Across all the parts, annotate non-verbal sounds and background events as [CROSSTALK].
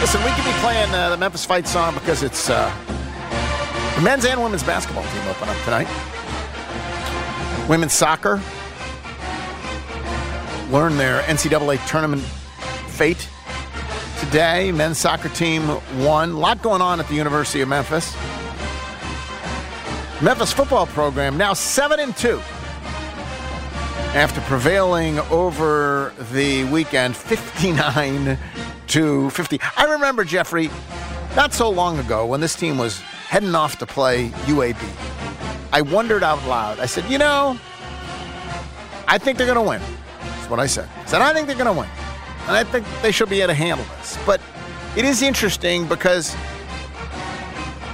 Listen, we could be playing uh, the Memphis Fight song because it's uh, the men's and women's basketball team open up tonight. Women's soccer learn their NCAA tournament fate today. Men's soccer team won. A lot going on at the University of Memphis. Memphis football program now seven and two after prevailing over the weekend 59 to 50. I remember, Jeffrey, not so long ago when this team was heading off to play UAB. I wondered out loud. I said, you know, I think they're going to win. That's what I said. I said, I think they're going to win. And I think they should be able to handle this. But it is interesting because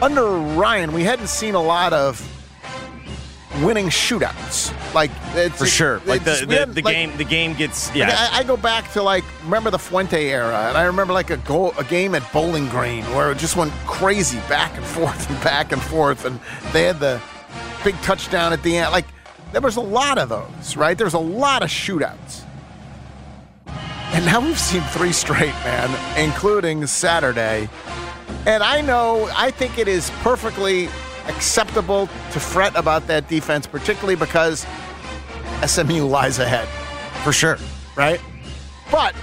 under Ryan, we hadn't seen a lot of winning shootouts. Like it's, For sure. Like the, the, the like- game the game gets like, yeah. I, I go back to like remember the Fuente era, and I remember like a goal, a game at Bowling Green where it just went crazy back and forth and back and forth, and they had the big touchdown at the end. Like there was a lot of those, right? There's a lot of shootouts, and now we've seen three straight, man, including Saturday. And I know, I think it is perfectly acceptable to fret about that defense, particularly because SMU lies ahead for sure. right? But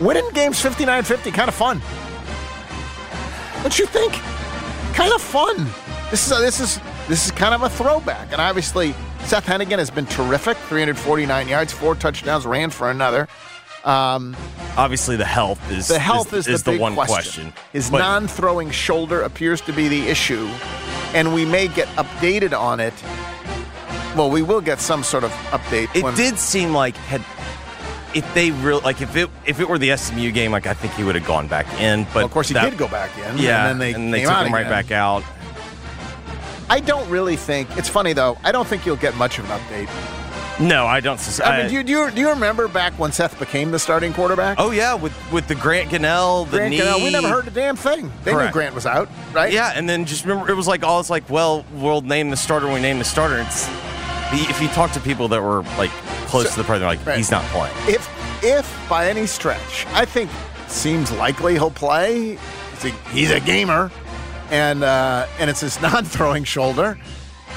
winning games 59 50, kind of fun. Don't you think? Kind of fun. This is a, this is this is kind of a throwback, and obviously Seth Henigan has been terrific. 349 yards, four touchdowns, ran for another. Um, Obviously the health is the health is, is, the, the, big one question. question. His But non-throwing shoulder appears to be the issue, and we may get updated on it. Well, we will get some sort of update. it when- did seem like had if they real like if it if it were the SMU game, like I think he would have gone back in. But Well, of course, he that- did go back in. Yeah, and then they, and they took him right again. back out. I don't really think it's funny though. I don't think you'll get much of an update. No, I don't. sus- I mean, do you, do you do you remember back when Seth became the starting quarterback? oh yeah, with with the Grant Gunnell, the Grant knee. Gunnell, we never heard a damn thing. They Correct. knew Grant was out, right? Yeah, and then just remember, it was like all it's like, well, we'll name the starter. when We name the starter. It's if you talk to people that were like close So- to the president, like right. he's not playing. If if by any stretch, I think seems likely he'll play. He's a, he's a gamer, and uh, and it's his [LAUGHS] non-throwing shoulder,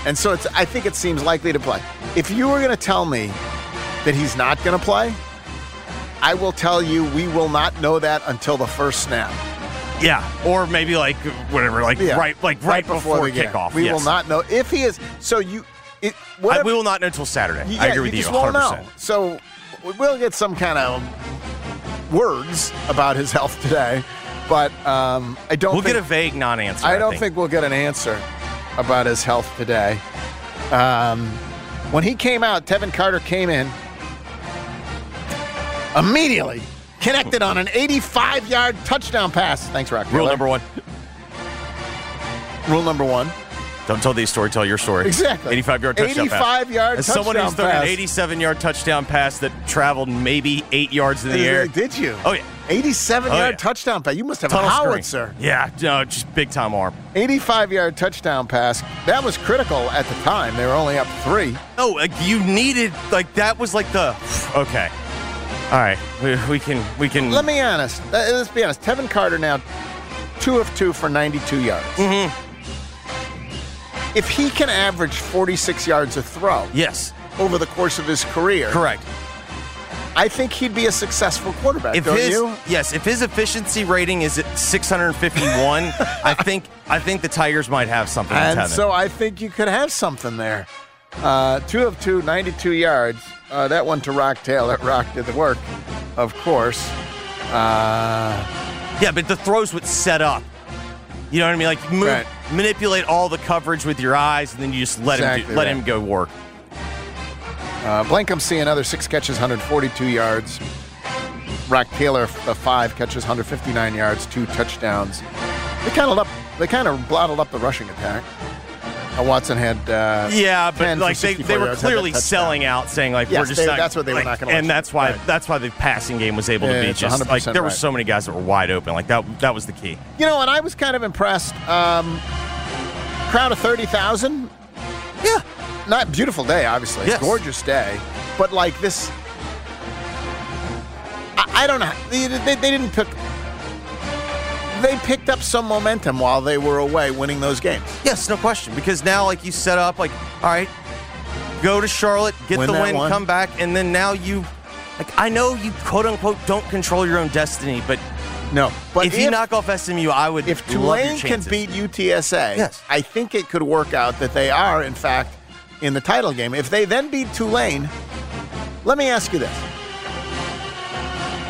and so it's. I think it seems likely to play. If you were going to tell me that he's not going to play, I will tell you we will not know that until the first snap. Yeah, or maybe like whatever, like Yeah. right, like right, before, the game. kickoff. We yes. will not know if he is. So you, it, I, whatever, we will not know until Saturday. I agree with you. just won't 100%. know. So we will get some kind of words about his health today, but um, I don't. We'll think, get a vague non-answer. I don't think. we'll get an answer about his health today. Um, when he came out, Tevin Carter came in immediately, connected on an 85-yard touchdown pass. Thanks, Roc. Rule number one. Rule number one. Don't tell these story, tell your story. Exactly. 85 yard touchdown 85 pass. yard As someone who's thrown an 87 yard touchdown pass that traveled maybe eight yards in the Did- air. Did you? Oh, yeah. 87 Oh, yard yeah. touchdown pass. You must have Tunnel a screen. Yeah, no, just big time arm. 85 yard touchdown pass. That was critical at the time. They were only up three. No, like you needed like that was like the okay. All right, we, we can we can. Let me be honest. Uh, Let's be honest. Tevin Carter now two of two for 92 yards. Mm-hmm. If he can average 46 yards a throw Yes, over the course of his career, correct. I think he'd be a successful quarterback. If don't his you? yes, if his efficiency rating is at 651, I [LAUGHS] think I think the Tigers might have something. And so I think you could have something there. Uh, two of two, 92 yards. Uh, that one to Roc Taylor. [LAUGHS] Roc did the work, of course. Uh, yeah, but the throws would set up. You know what I mean? Like move, Right. manipulate all the coverage with your eyes, and then you just let him Exactly do, let right. him go work. uh, Blankham another six catches, 142 yards. Roc Taylor, the five catches, 159 yards, two touchdowns. They kind of up. They kind of blotted up the rushing attack. Uh, Watson had uh, Yeah, but 10 for like they, they were yards, had that clearly selling out, saying like we're just they- not, that's what they were not gonna and that's why right. that's why the passing game was able Yeah, to be just like 100% there were so many guys that were wide open. Like that that was the key. You know, and I was kind of impressed. Um, crowd of 30,000. Yeah, Not beautiful day, obviously. Yes. Gorgeous day. But like this, I, I don't know. They, they, they didn't pick. They picked up some momentum while they were away winning those games. yes, no question. Because now like you set up like all right, go to Charlotte, get Win the win, one. come back, and then now you like I know you quote unquote don't control your own destiny, but No, but if, you knock off SMU, I would if Tulane can beat UTSA, Yes. I think it could work out that they are, in fact, in the title game. If they then beat Tulane, let me ask you this.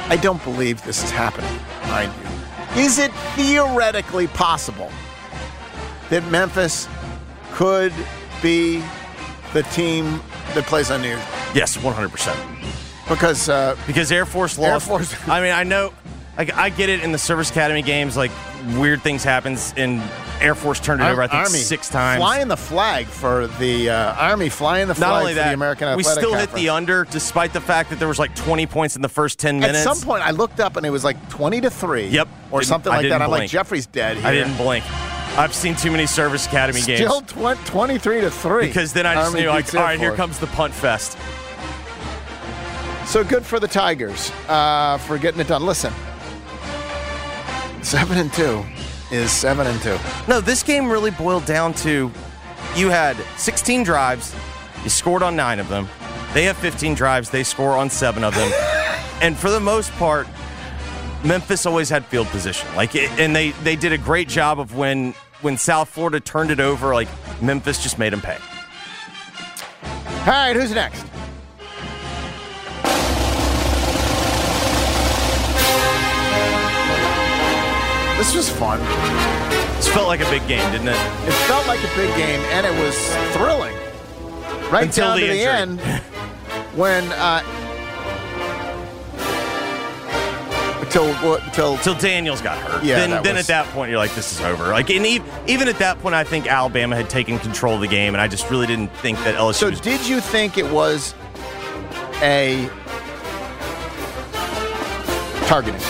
I don't believe this is happening, mind you. Is it theoretically possible that Memphis could be the team that plays on New Year's? yes, one hundred percent. Because uh, Because Air Force Air. Force- I mean, I know, like, I get it in the Service Academy games, like, weird things happens, and Air Force turned it over, I think, Army six times. flying the flag for the uh, Army, flying the flag Not only for that, the American we Athletic still hit the under, despite the fact that there was like 20 points in the first 10 minutes. At some point, I looked up and it was like twenty to three. Yep. or Didn't- something like that. didn't I'm like. Jeffrey's dead. Here. I didn't blink. I've seen too many Service Academy Still games. tw- twenty-three to three. Because then I just Army knew, like, all right, here comes the punt fest. So good for the Tigers uh, for getting it done. Listen, seven and two is seven and two. No, this game really boiled down to you had 16 drives, you scored on nine of them. They have 15 drives, they score on seven of them. [LAUGHS] and for the most part, Memphis always had field position. Like, it, and they they did a great job of when when South Florida turned it over. Like Memphis just made them pay. All right, who's next? This was fun. This felt like a big game, didn't it? It felt like a big game, and it was thrilling. Right Until down the to the injury. end, when uh, until what- until Till Daniels got hurt. Yeah, Then, then was- at that point, you're like, this is over. Like, and even, even at that point, I think Alabama had taken control of the game, and I just really didn't think that LSU So was. did you think it was a targeting?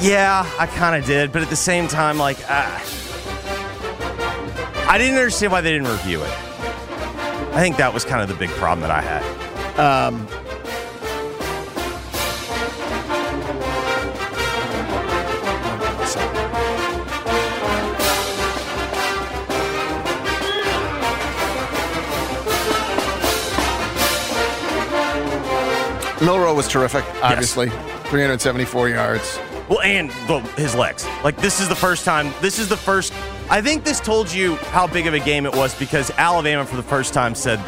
Yeah, I kind of did, but at the same time, like, uh, I didn't understand why they didn't review it. I think that was kind of the big problem that I had. Um, Milroe was terrific, obviously. 374 yards. Well, and the, his legs. Like, this is the first time. This is the first. I think this told you how big of a game it was because Alabama, for the first time, said,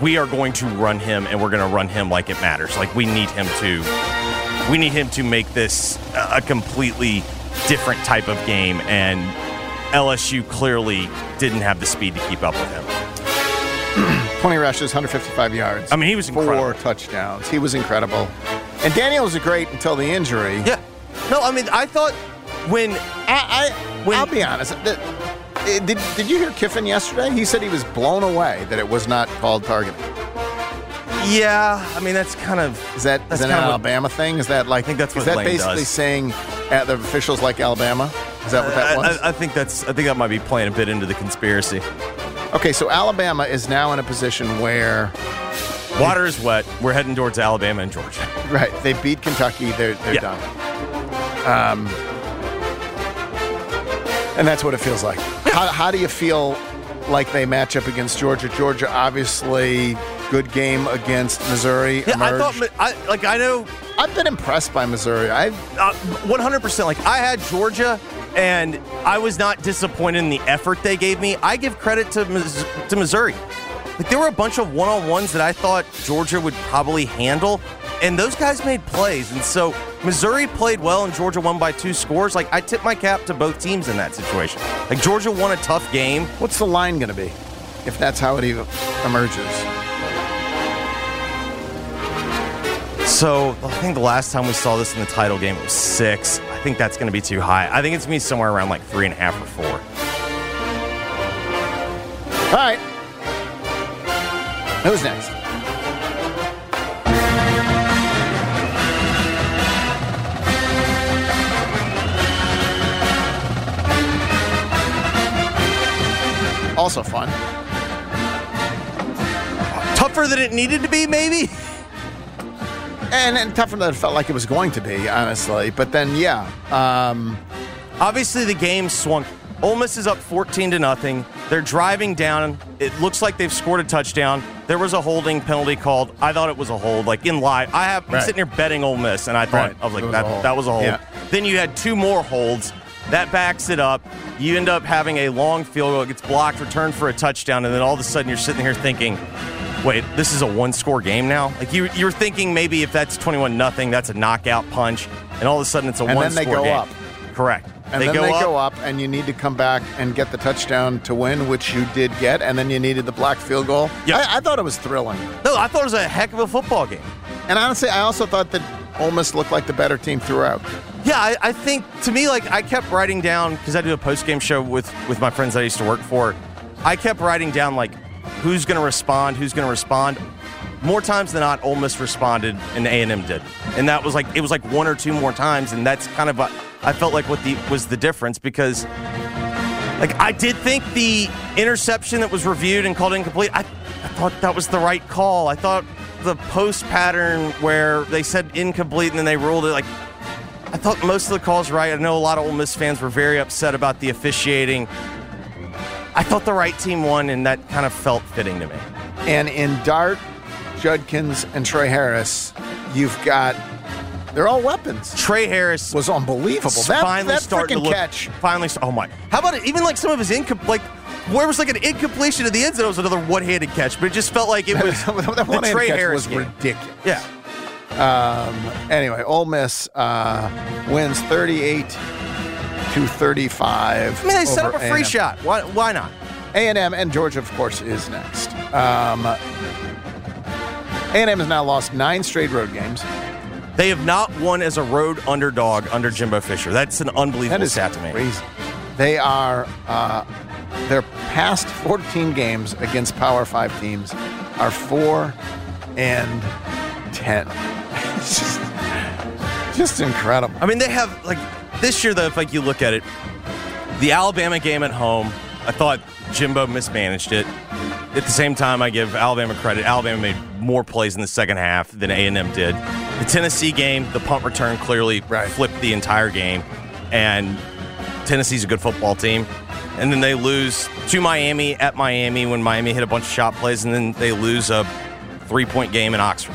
"We are going to run him, and we're going to run him like it matters. Like, we need him to. We need him to make this a completely different type of game." And LSU clearly didn't have the speed to keep up with him. [CLEARS THROAT] 20 rushes, 155 yards. I mean, he was Four incredible. touchdowns. He was incredible. And Daniel was great until the injury. Yeah. No, I mean, I thought when I, I When- I'll be honest. the- eh, did, did you hear Kiffin yesterday? He said he was blown away that it was not called targeting. yeah, I mean that's kind of Is that is that an kinda what- Alabama thing? Is that like? I think that's is what that Lane basically does. saying at the officials like Alabama? Is that what that I, was? I, I think that's I think that might be playing a bit into the conspiracy. okay, so Alabama is now in a position where Water is wet. We're heading towards Alabama and Georgia. [LAUGHS] right they beat Kentucky. They're they're Yeah. done. Um, and that's what it feels like. [LAUGHS] How, how do you feel like they match up against Georgia? Georgia obviously good game against Missouri. Yeah, I thought I like I know I've been impressed by Missouri. I uh, 100%. Like I had Georgia, and I was not disappointed in the effort they gave me. I give credit to to Missouri. Like there were a bunch of one on ones that I thought Georgia would probably handle, and those guys made plays. And so Missouri played well, and Georgia won by two scores. Like I tip my cap to both teams in that situation. Like Georgia won a tough game. What's the line going to be if that's how it even emerges? So I think the last time we saw this in the title game it was six. I think that's going to be too high. I think it's going to be somewhere around like three and a half or four. All right. Who's next? Also fun. Tougher than it needed to be, maybe. And, and tougher than it felt like it was going to be, honestly. But then, yeah. Um, Obviously, the game swung. Ole Miss is up 14 to nothing. They're driving down. It looks like they've scored a touchdown. There was a holding penalty called. I thought it was a hold, like in live. I have I'm sitting here betting Ole Miss, and I thought Right. I was like was that. That was a hold. Yeah. Then you had two more holds. That backs it up. You end up having a long field goal. It gets blocked, returned for a touchdown, and then all of a sudden you're sitting here thinking, "Wait, this is a one-score game now." Like you, you're thinking maybe if that's 21 nothing, that's a knockout punch, and all of a sudden it's a one score. And then they go game. up. Correct. and then they go up, and you need to come back and get the touchdown to win, which you did get, and then you needed the block field goal. Yep. I, I thought it was thrilling. No, I thought it was a heck of a football game. And honestly, I also thought that Ole Miss looked like the better team throughout. Yeah, I, I think to me, like I kept writing down because I do a post game show with with my friends I used to work for. I kept writing down like who's going to respond, who's going to respond. More times than not, Ole Miss responded, and A and M did, and that was like it was like one or two more times, and that's kind of a, I felt like what the was the difference because like I did think the interception that was reviewed and called incomplete. I, I thought that was the right call. I thought the post pattern where they said incomplete and then they ruled it like I thought most of the calls right. I know a lot of Ole Miss fans were very upset about the officiating. I thought the right team won, and that kind of felt fitting to me. And in Dart, Judkins, and Tre Harris, you've got they're all weapons. Tre Harris Was unbelievable. That, finally that starting to look. catch. Finally, oh my! How about it? Even like some of his incom like. Where was like an incompletion of the end zone, it was another one-handed catch, but it just felt like it was [LAUGHS] that the one-handed Tre catch Harris was game. ridiculous. Yeah, Anyway, Ole Miss uh, wins 38 to 35. I mean they set up a free A&M. shot. Why? Why not? A&M and Georgia, of course, is next. Um, A&M has now lost nine straight road games. They have not won as a road underdog under Jimbo Fisher. That's an unbelievable That is stat to me. crazy. They are uh, their past 14 games against Power Five teams are four and ten. It's just, just incredible. I mean, they have like this year though. If like you look at it, the Alabama game at home, I thought Jimbo mismanaged it. At the same time, I give Alabama credit. Alabama made more plays in the second half than A and M did. The Tennessee game, the punt return clearly Right. flipped the entire game, and Tennessee's a good football team. And then they lose to Miami at Miami when Miami hit a bunch of shot plays, and then they lose a three-point game in Oxford.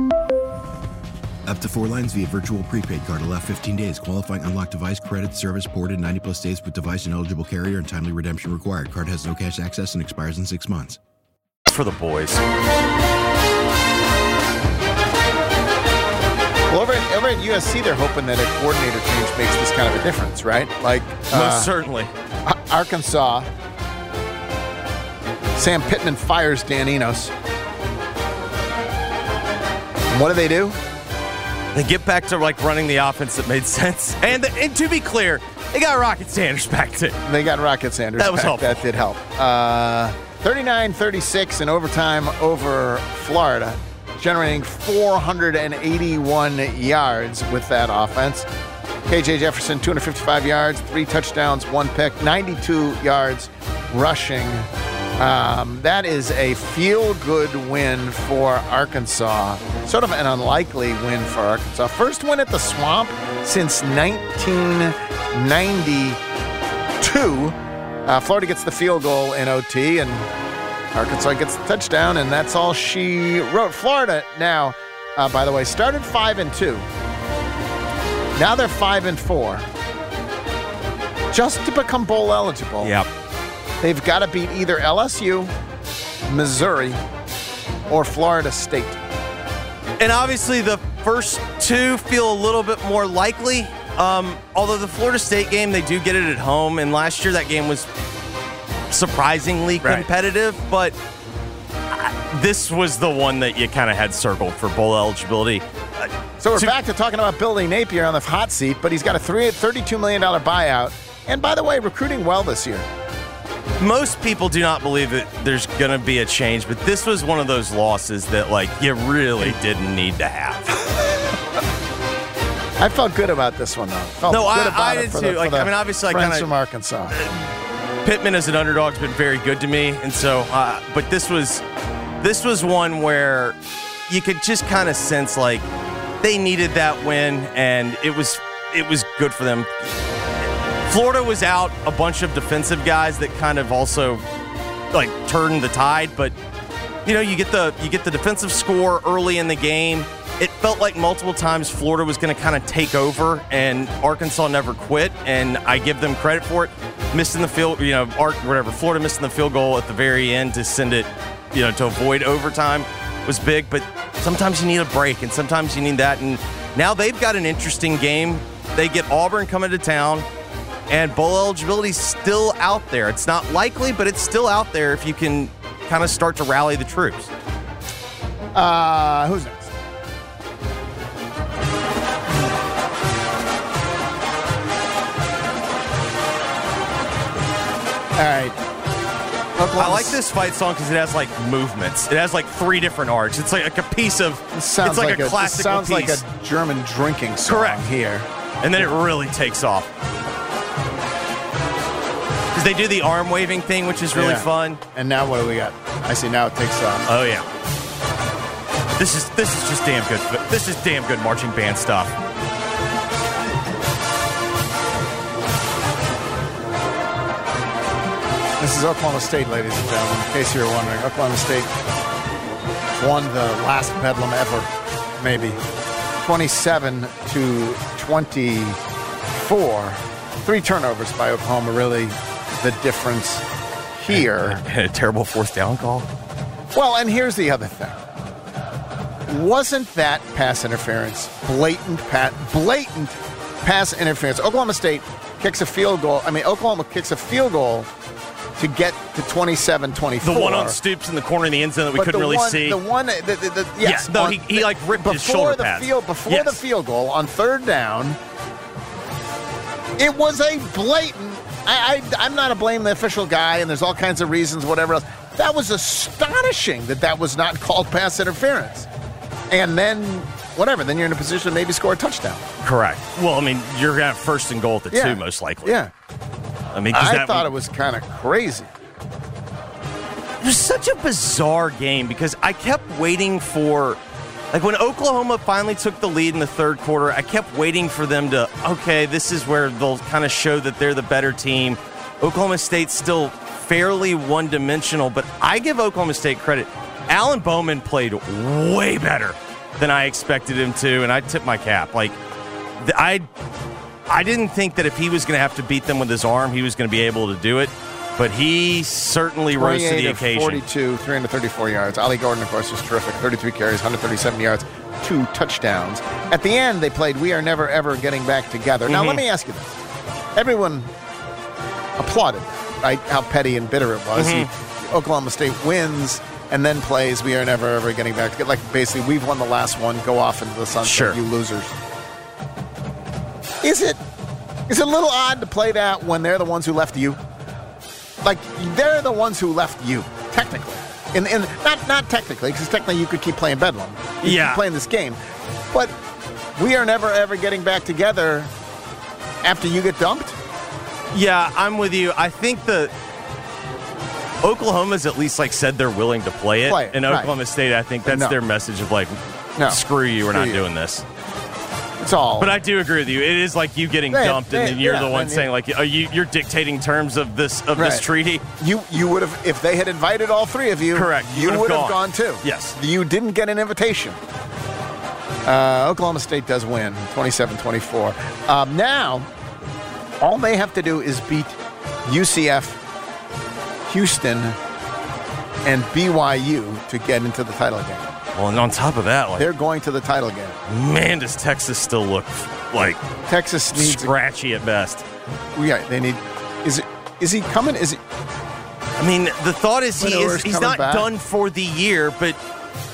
Up to four lines via virtual prepaid card. Allow 15 days. Qualifying unlocked device credit service ported 90 plus days with device and eligible carrier and timely redemption required. Card has no cash access and expires in six months. for the boys. Well, over at, over at USC, they're hoping that a coordinator change makes this kind of a difference, right? Like Most uh, certainly. Arkansas, Sam Pittman fires Dan Enos. And what do they do? They get back to like running the offense that made sense. And, and to be clear, they got Rocket Sanders back too. They got Rocket Sanders. That was back. helpful. That did help. Uh, 39-36 in overtime over Florida, generating 481 yards with that offense. KJ Jefferson, 255 yards, three touchdowns, one pick, 92 yards rushing. Um, that is a feel-good win for Arkansas. Sort of an unlikely win for Arkansas. First win at the Swamp since 1992. Uh, Florida gets the field goal in OT, and Arkansas gets the touchdown, and that's all she wrote. Florida now, uh, by the way, started five and two. Now they're five and four. Just to become bowl eligible, Yep. They've got to beat either LSU, Missouri, or Florida State. And obviously, the first two feel a little bit more likely. Um, although the Florida State game, they do get it at home, and last year that game was surprisingly Right. competitive. But I- this was the one that you kind of had circled for bowl eligibility. Uh, So we're to- back to talking about Billy Napier on the hot seat, but he's got a three, $32 million buyout. And by the way, recruiting well this year. Most people do not believe that there's going to be a change, but this was one of those losses that, like, you really didn't need to have. I felt good about this one, though. Felt No, I- I did too. the- Like, I mean, obviously, I kinda- from Arkansas. Pittman as an underdog has been very good to me, and so, uh, but this was, this was one where you could just kind of sense like they needed that win, and it was, it was good for them. Florida was out a bunch of defensive guys that kind of also like turned the tide, but you know, you get the you get the defensive score early in the game. It felt like multiple times Florida was going to kind of take over, and Arkansas never quit, and I give them credit for it. Missing the field, you know, Ark, whatever. Florida missing the field goal at the very end to send it, you know, to avoid overtime was big, but sometimes you need a break, and sometimes you need that. And now they've got an interesting game. They get Auburn coming to town and bowl eligibility's still out there. It's not likely, but it's still out there if you can kind of start to rally the troops. Uh, who's next? All right. I like this fight song because it has like movements. It has like three different arcs. It's like a piece of. It's like, a, this classical sounds like a German drinking song Correct. here. and then it really takes off. Because they do the arm waving thing, which is really Yeah. fun. And now what do we got? I see. Now it takes off. Oh yeah. This is this is just damn good. This is damn good marching band stuff. This is Oklahoma State, ladies and gentlemen. In case you were wondering, Oklahoma State won the last Bedlam ever, maybe. 27 to 24. Three turnovers by Oklahoma, really the difference here. [LAUGHS] a terrible fourth down call. Well, and here's the other thing. Wasn't that pass interference blatant pat blatant pass interference? Oklahoma State kicks a field goal. I mean, Oklahoma kicks a field goal to get to 27-24. The one on Stoops in the corner in the end zone that we But couldn't really one, see. The one, the, the, the, yes, Yeah, no, on- he- he, like, ripped before his shoulder the. Field, before Yes. the field goal on third down, it was a blatant. I, I, I'm not a blame the official guy, and there's all kinds of reasons, whatever else. That was astonishing that that was not [LAUGHS] called pass interference. And then, whatever, then you're in a position to maybe score a touchdown. Correct. Well, I mean, you're gonna have first and goal at the Yeah. two, most likely. Yeah. I mean, I that thought would- it was kind of crazy. it was such a bizarre game because I kept waiting for like when Oklahoma finally took the lead in the third quarter, I kept waiting for them to okay, this is where they'll kind of show that they're the better team. Oklahoma State's still fairly one-dimensional, but I give Oklahoma State credit. Alan Bowman played way better than I expected him to, and I tip my cap. Like I I didn't think that if he was going to have to beat them with his arm, he was going to be able to do it. But he certainly rose to the occasion. 42, 334 yards. Ollie Gordon, of course, was terrific. 33 carries, 137 yards, two touchdowns. At the end, they played We Are Never Ever Getting Back Together. Now, Mhm. let me ask you this. Everyone applauded, right? How petty and bitter it was. Mhm. He- Oklahoma State wins and then plays We Are Never Ever Getting Back Together. Like, basically, we've won the last one. Go off into the sunset, Sure. you losers. Is it is it a little odd to play that when they're the ones who left you? Like they're the ones who left you, technically. And, and not not technically, because technically you could keep playing Bedlam. You could Yeah. keep playing this game. But we are never ever getting back together after you get dumped. Yeah, I'm with you. I think the Oklahoma's at least like said they're willing to play it. Play it, and right. Oklahoma State, I think that's No. their message of like, No. screw you, we're Screw not you. doing this. It's all. But I do agree with you. It is like you getting dumped, and then you're yeah, the one saying like, are you you're dictating terms of this of this treaty. You you would have if they had invited all three of you. Correct. You You, would have gone. gone. too. Yes. You didn't get an invitation. Uh, Oklahoma State does win 27-24. Um, now, all they have to do is beat UCF, Houston, and BYU to get into the title game. Well, and on top of that, like, They're going to the title game. man, does Texas still look like Texas needs. scratchy at best? yeah, they need. Is it? Is he coming? Is it? I mean, the thought is he is he's coming not back. done for the year, but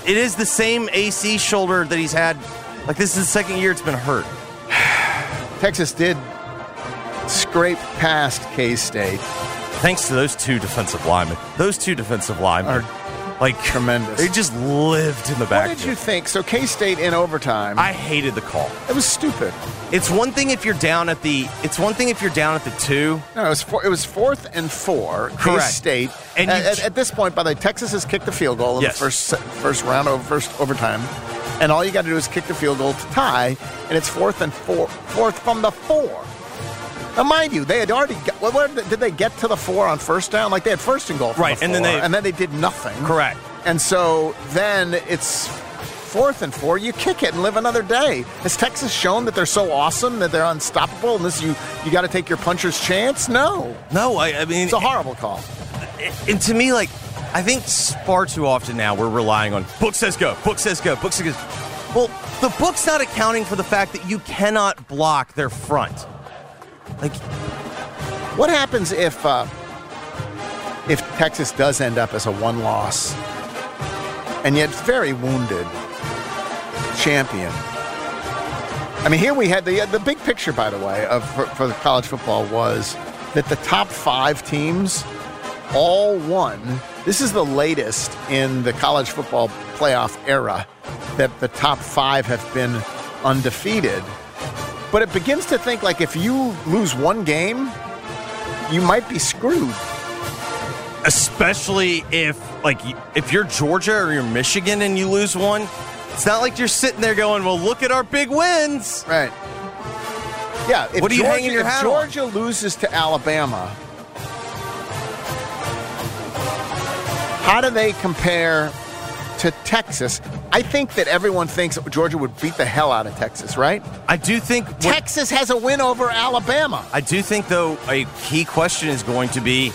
it is the same AC shoulder that he's had. Like this is the second year it's been hurt. [SIGHS] Texas did scrape past K State. Thanks to those two defensive linemen. Those two defensive linemen Are like tremendous. They just lived in the back. What did you think? So K State in overtime. I hated the call. it was stupid. It's one thing if you're down at the. It's one thing if you're down at the two. No, it was four, it was fourth and four. K State. And at, at this point, by the way, Texas has kicked the field goal in Yes. the first first round of first overtime, and all you got to do is kick the field goal to tie, and it's fourth and four, fourth from the four. Now, mind you, they had already. Got, well, where did they get to the four on first down? Like they had first and goal, Right, the and then they- and then they did nothing. Correct. And so then it's fourth and four. You kick it and live another day. Has Texas shown that they're so awesome that they're unstoppable? And this you you got to take your puncher's chance? No, No, I, I mean, it's a horrible call. and to me, like, I think far too often now we're relying on book says go, book says go, book says go. Well, the book's not accounting for the fact that you cannot block their front. Like, What happens if uh, if Texas does end up as a one loss and yet very wounded champion? I mean, here we had the the big picture, by the way, of for, for the college football was that the top five teams all won. This is the latest in the college football playoff era that the top five have been undefeated. But it begins to think like if you lose one game, you might be screwed. especially if like if you're Georgia or you're Michigan and you lose one, it's not like you're sitting there going, "Well, look at our big wins." Right. Yeah. If What are you Georgia, hanging your hat on? Georgia loses to Alabama, how do they compare to Texas? I think that everyone thinks Georgia would beat the hell out of Texas, right? I do think what- Texas has a win over Alabama. I do think though a key question is going to be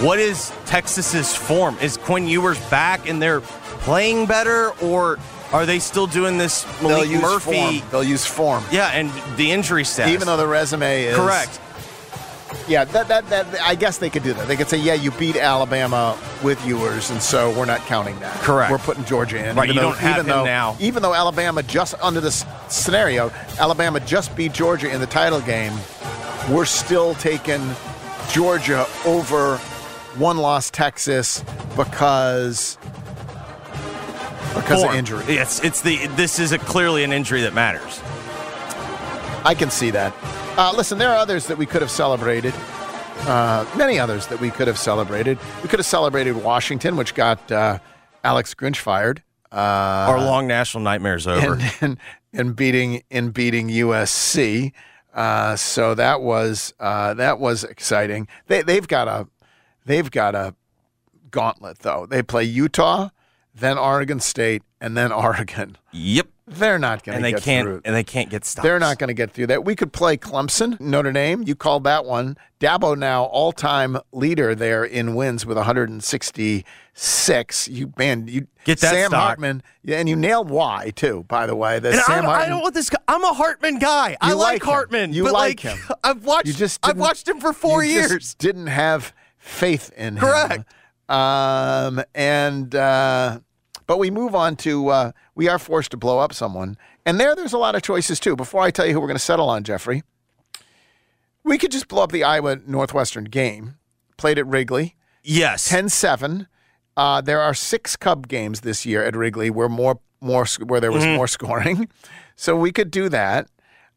what is Texas's form? Is Quinn Ewers back and they're playing better or are they still doing this They'll Maalik use Murphy? form. They'll use form. Yeah, and the injury status. Even though the resume is correct. Yeah, that, that that I guess they could do that. They could say, "Yeah, you beat Alabama with yours, and so we're not counting that." Correct. We're putting Georgia in. Right, even you though, don't have even though, now. Even though Alabama just under this scenario, Alabama just beat Georgia in the title game. We're still taking Georgia over one-loss Texas because because Form. of injury. Yes, it's the this is a clearly an injury that matters. I can see that. Uh, listen, there are others that we could have celebrated. Uh, many others that we could have celebrated. We could have celebrated Washington, which got uh, Alex Grinch fired. Uh, Our long national nightmare's over. And, in, in beating in beating USC. Uh, so that was uh, that was exciting. They they've got a they've got a gauntlet though. They play Utah, then Oregon State, and then [LAUGHS] Oregon. yep. They're not going And to they get can't through. and they can't get stopped. They're not going to get through that. We could play Clemson, Notre Dame. You called that one. Dabo now all time leader there in wins with 166. You man, you Get that Sam stock. Hartman, yeah, and you nailed why too. By the way, the And I, Sam don't, I don't want this. Guy. I'm a Hartman guy. I You like, like him. Hartman. You like like, him. [LAUGHS] I've watched. You just I've watched him for four years. didn't have faith in him. Correct. Um, and uh, but we move on to uh, we are forced to blow up someone, and there there's a lot of choices too. Before I tell you who we're going to settle on, Jeffrey, we could just blow up the Iowa Northwestern game. Played at Wrigley, Yes. 10-7. Uh, there are six Cub games this year at Wrigley where more more where there was Mm-hmm. more [LAUGHS] scoring, so we could do that.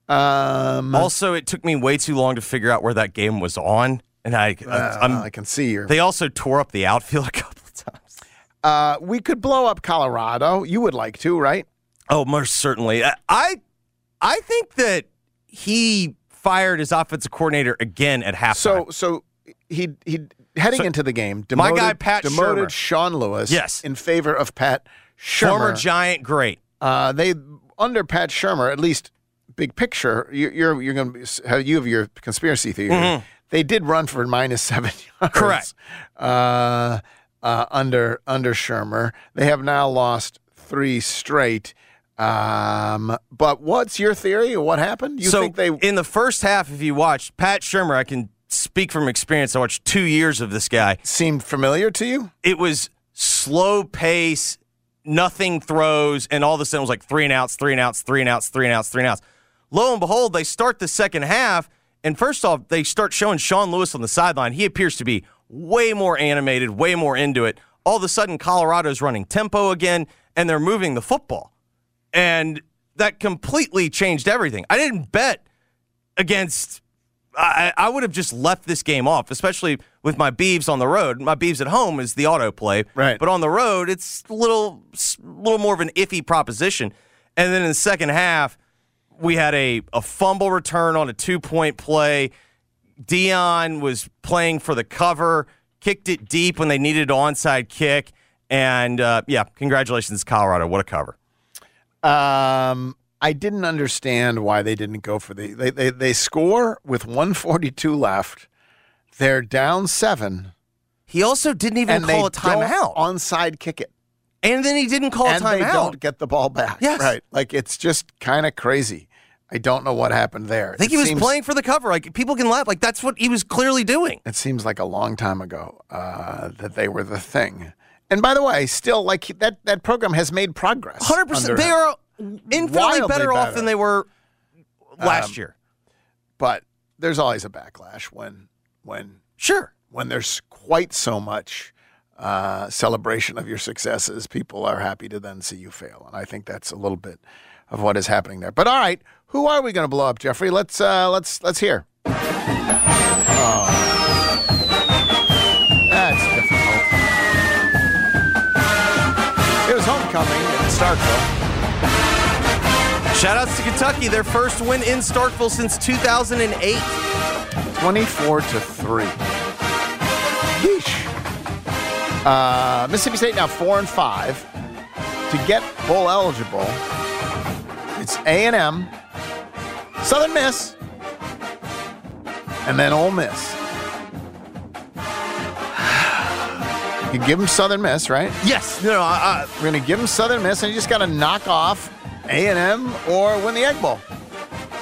Um, Also, it took me way too long to figure out where that game was on, and I, uh, I can see your. they also tore up the outfield [LAUGHS] a couple. Uh, we could blow up Colorado. You would like to, right? Oh, most certainly. I- I, think that he fired his offensive coordinator again at halftime. So, so he he heading So- into the game. My guy, Pat demoted Shurmur. Sean Lewis. Yes. in favor of Pat Shurmur. former Giant, great. Uh, they under Pat Shurmur, at least big picture. You, you're you're going to have you have your conspiracy theory. They did run for minus seven [LAUGHS] yards. Mm-hmm. Correct. Uh, uh, under under Shurmur, they have now lost three straight. Um, but what's your theory? What happened? You so think they in the first half, if you watched Pat Shurmur, I can speak from experience. I watched two years of this guy. seemed familiar to you? It was slow pace, nothing throws, and all of a sudden it was like three and outs, three and outs, three and outs, three and outs, three and outs. Lo and behold, they start the second half, and first off, they start showing Sean Lewis on the sideline. He appears to be way more animated, way more into it. All of a sudden, Colorado's running tempo again, and they're moving the football. And that completely changed everything. I didn't bet against. I, I would have just left this game off, especially with my Beavs on the road. My Beavs at home is the autoplay, Right. But on the road, it's a little, little more of an iffy proposition. And then in the second half, we had a, a fumble return on a two point play. Deion was playing for the cover, kicked it deep when they needed an onside kick. And uh, yeah, congratulations, Colorado. What a cover. Um, I didn't understand why they didn't go for the they they, they score with 142 left. They're down seven, He also didn't even call a timeout. onside kick it, and then he didn't call and a they don't get the ball back. Yes. right. Like it's just kind of crazy. I don't know what happened there. I think It he was seems- playing for the cover. Like people can laugh. Like that's what he was clearly doing. It seems like a long time ago uh, that they were the thing. And by the way, still like that that program has made progress. Hundred percent. They are infinitely Wildly better, off than they were last Um, year. but there's always a backlash when when Sure. when there's quite so much uh, celebration of your successes, people are happy to then see you fail, and I think that's a little bit of what is happening there. But all right, who are we going to blow up, Jeffrey? Let's uh, let's let's hear. Oh. That's difficult. It was homecoming in Starkville. Shout outs to Kentucky, their first win in Starkville since 2008. 24 to 3. Yeesh. Uh, Mississippi State now 4 and 5. To get bowl eligible, it's A&M, Southern Miss, and then Ole Miss. You give them Southern Miss, right? Yes. No, no, I, We're going to give them Southern Miss, and you just got to knock off A&M or win the Egg Bowl.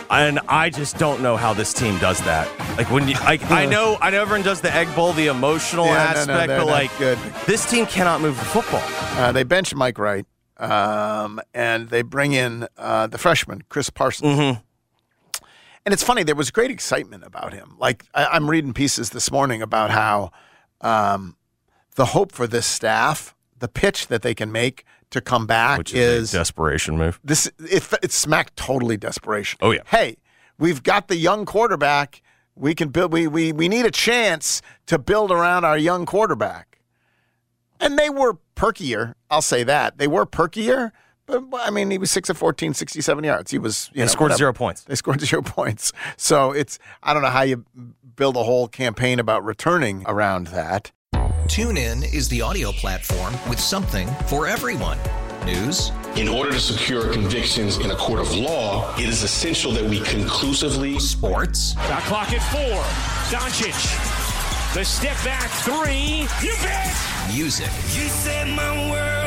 And I just don't know how this team does that. Like when you, like I know, I know everyone does the egg bowl, the emotional Yeah, no, no, aspect, but like good. this team cannot move the football. Uh, they bench Mike Wright, um, and they bring in uh, the freshman Chris Parsons. Mm-hmm. And it's funny, there was great excitement about him. Like I, I'm reading pieces this morning about how um, the hope for this staff, the pitch that they can make to come back Which is, is a desperation move. this. It, it's smacked totally desperation. Oh, yeah. Hey, we've got the young quarterback. We can build. We we we need a chance to build around our young quarterback. And they were perkier. I'll say that they were perkier. But but, I mean, he was six of 14, 67 yards. He was. You They know, scored whatever. zero points. They scored [LAUGHS] zero points. So it's. I don't know how you build a whole campaign about returning around that. TuneIn is the audio platform with something for everyone. News, In order to secure convictions in a court of law, it is essential that we conclusively sports, Shot clock at four. Doncic. The step back three. You bet. music, You set my world